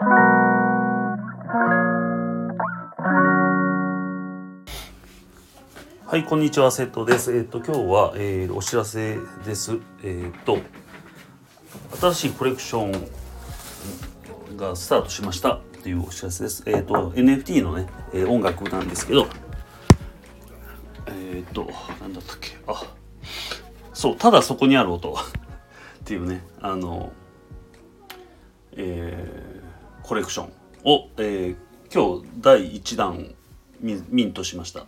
はい、こんにちは、瀬戸です。えっ、と、今日は、えー、お知らせです。えっ、と、新しいコレクションがスタートしましたっていうお知らせです。えっ、と、NFT のね、え、音楽なんですけど、えっ、と、なんだったっけ、あ、そう、ただそこにある音っていうね、あの、え、コレクション。を、えー、今日第1弾ミントしました。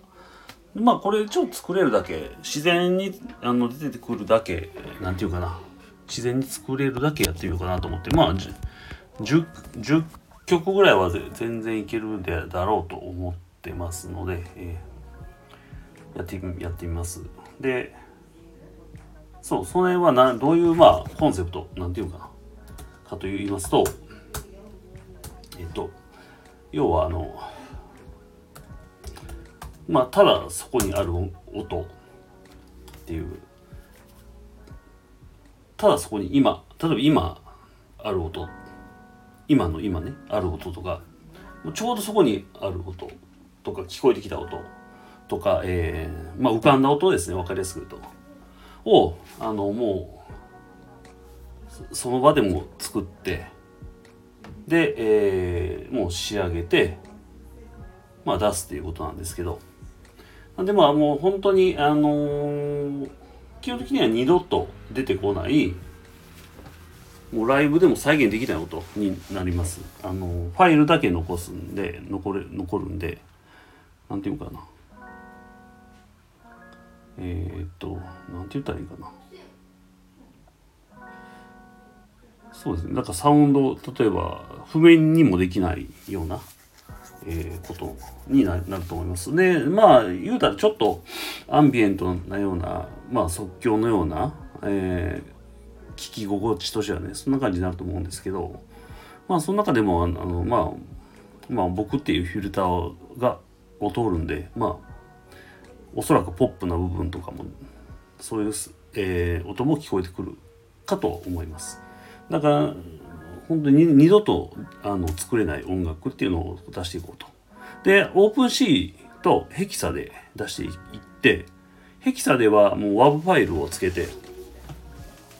まあこれちょっと作れるだけ自然にあの出てくるだけなんていうかな。自然に作れるだけやってみようかなと思って。まあ 10, 10曲ぐらいは全然いけるでだろうと思ってますので、えー、やってやってみます。でそうそれはなどういうまあコンセプトなんていうかな。かと言いますとっと。要はあのまあただそこにある音っていう。ただそこに今例えば今ある音。今の今ねある音とか。ちょうどそこにある音とか聞こえてきた音。とか、えー、まあ浮かんだ音ですね分かりやすく言うと。をあのもうその場でも作ってで、えー、もう仕上げてまあ出すっていうことなんですけど。でまあもう本当にあのー、基本的には二度と出てこないもうライブでも再現できない音になります。あのー、ファイルだけ残すんで残れ残るんでなんていうかな。えー、っとなんて言ったらいいかな。そうですねなんかサウンド例えば譜面にもできないようなえー、ことになると思います。でまあ言うたらちょっとアンビエントなようなまあ即興のような、えー、聞き心地としてはねそんな感じになると思うんですけどまあその中でもあのまあまあ僕っていうフィルターがを通るんでまあおそらくポップな部分とかもそういう、えー、音も聞こえてくるかと思います。だから本当に二度とあの作れない音楽っていうのを出していこうと。で、オープンシーとヘキサで出していって、ヘキサではもう WAV ファイルをつけて、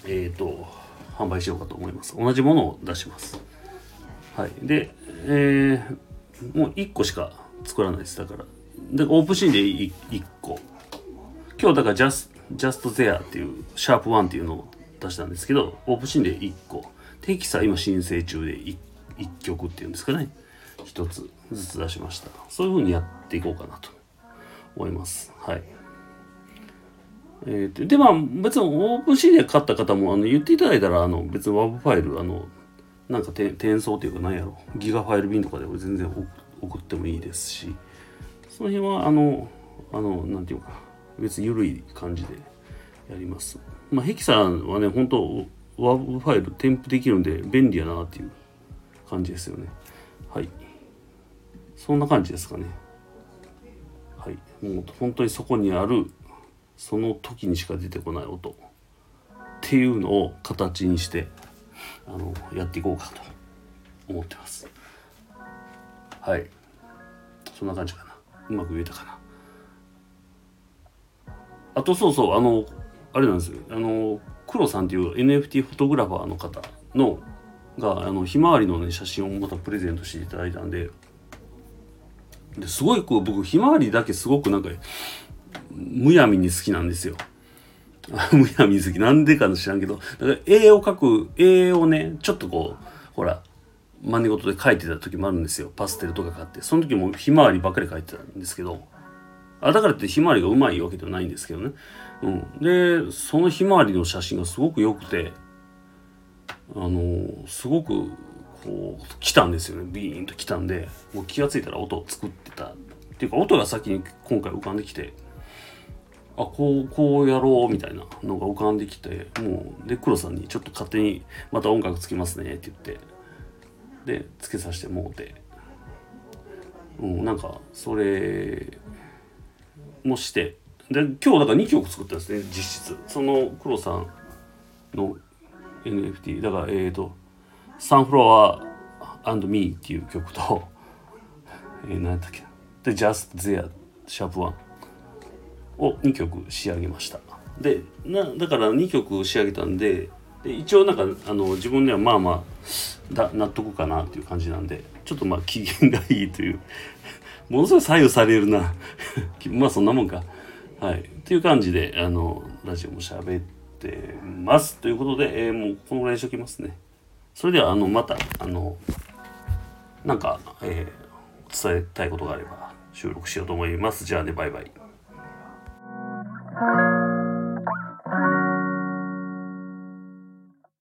えっ、ー、と、販売しようかと思います。同じものを出します。はい。で、えー、もう1個しか作らないです。だから。で、オープンシーで 1, 個。今日だから Just, Just There っていう、シャープ1っていうのを出したんですけど、オープンシーンで1個。テキサ今申請中で 1, 1曲っていうんですかね。1つずつ出しました。そういう風にやっていこうかなと。思います。はい。えー、でまあ別にオープンシーンで買った方もあの言っていただいたらあの別に WAV ファイルあのなんか転送というか何やろ。ギガファイル便とかで全然送ってもいいですし。その辺はあのあのなんていうか別に緩い感じでやります。まあヘキさんはね本当ワードファイル添付できるんで便利やなっていう感じですよね。はい。そんな感じですかね。はい。もう本当にそこにあるその時にしか出てこない音。っていうのを形にしてあのやっていこうかと。思ってます。はい。そんな感じかな。うまく言えたかな。あとそうそうあのあれなんですよ。あの黒さんっていう NFT フォトグラファーの方のがあのひまわりの、ね、写真をまたプレゼントしていただいたんでですごいこう僕ひまわりだけすごくなんかむやみに好きなんですよ。むやみ好き。なんでか知らんけどだから絵を描く絵をねちょっとこうほら真似事で描いてた時もあるんですよ。パステルとか買って。その時もひまわりばっかり描いてたんですけどあだからってひまわりがうまいわけではないんですけどね。うん、でそのひまわりの写真がすごく良くてあのすごくこう来たんですよね。ビーンと来たんでもう気が付いたら音を作ってた。っていうか音が先に今回浮かんできてあこうこうやろうみたいなのが浮かんできてもうで黒さんにちょっと勝手にまた音楽つけますねって言ってでつけさせてもうて、うん、なんかそれもしてで今日だから2曲作ったんですね実質その黒さんの NFT だからえっ、ー、とサンフロア and Me っていう曲と、えー、何やったっけな。で、Just There シャープ1を2曲仕上げました。で、なだから2曲仕上げたんで、で一応なんかあの自分ではまあまあだ納得かなっていう感じなんで、ちょっとまあ機嫌がいいというものすごい左右されるな。まあそんなもんか。はい。っていう感じであのラジオも喋ってます。ということで、えー、もうこのぐらいにしときますね。それではあのまたあのなんか、えー、伝えたいことがあれば収録しようと思います。じゃあねバイバイ。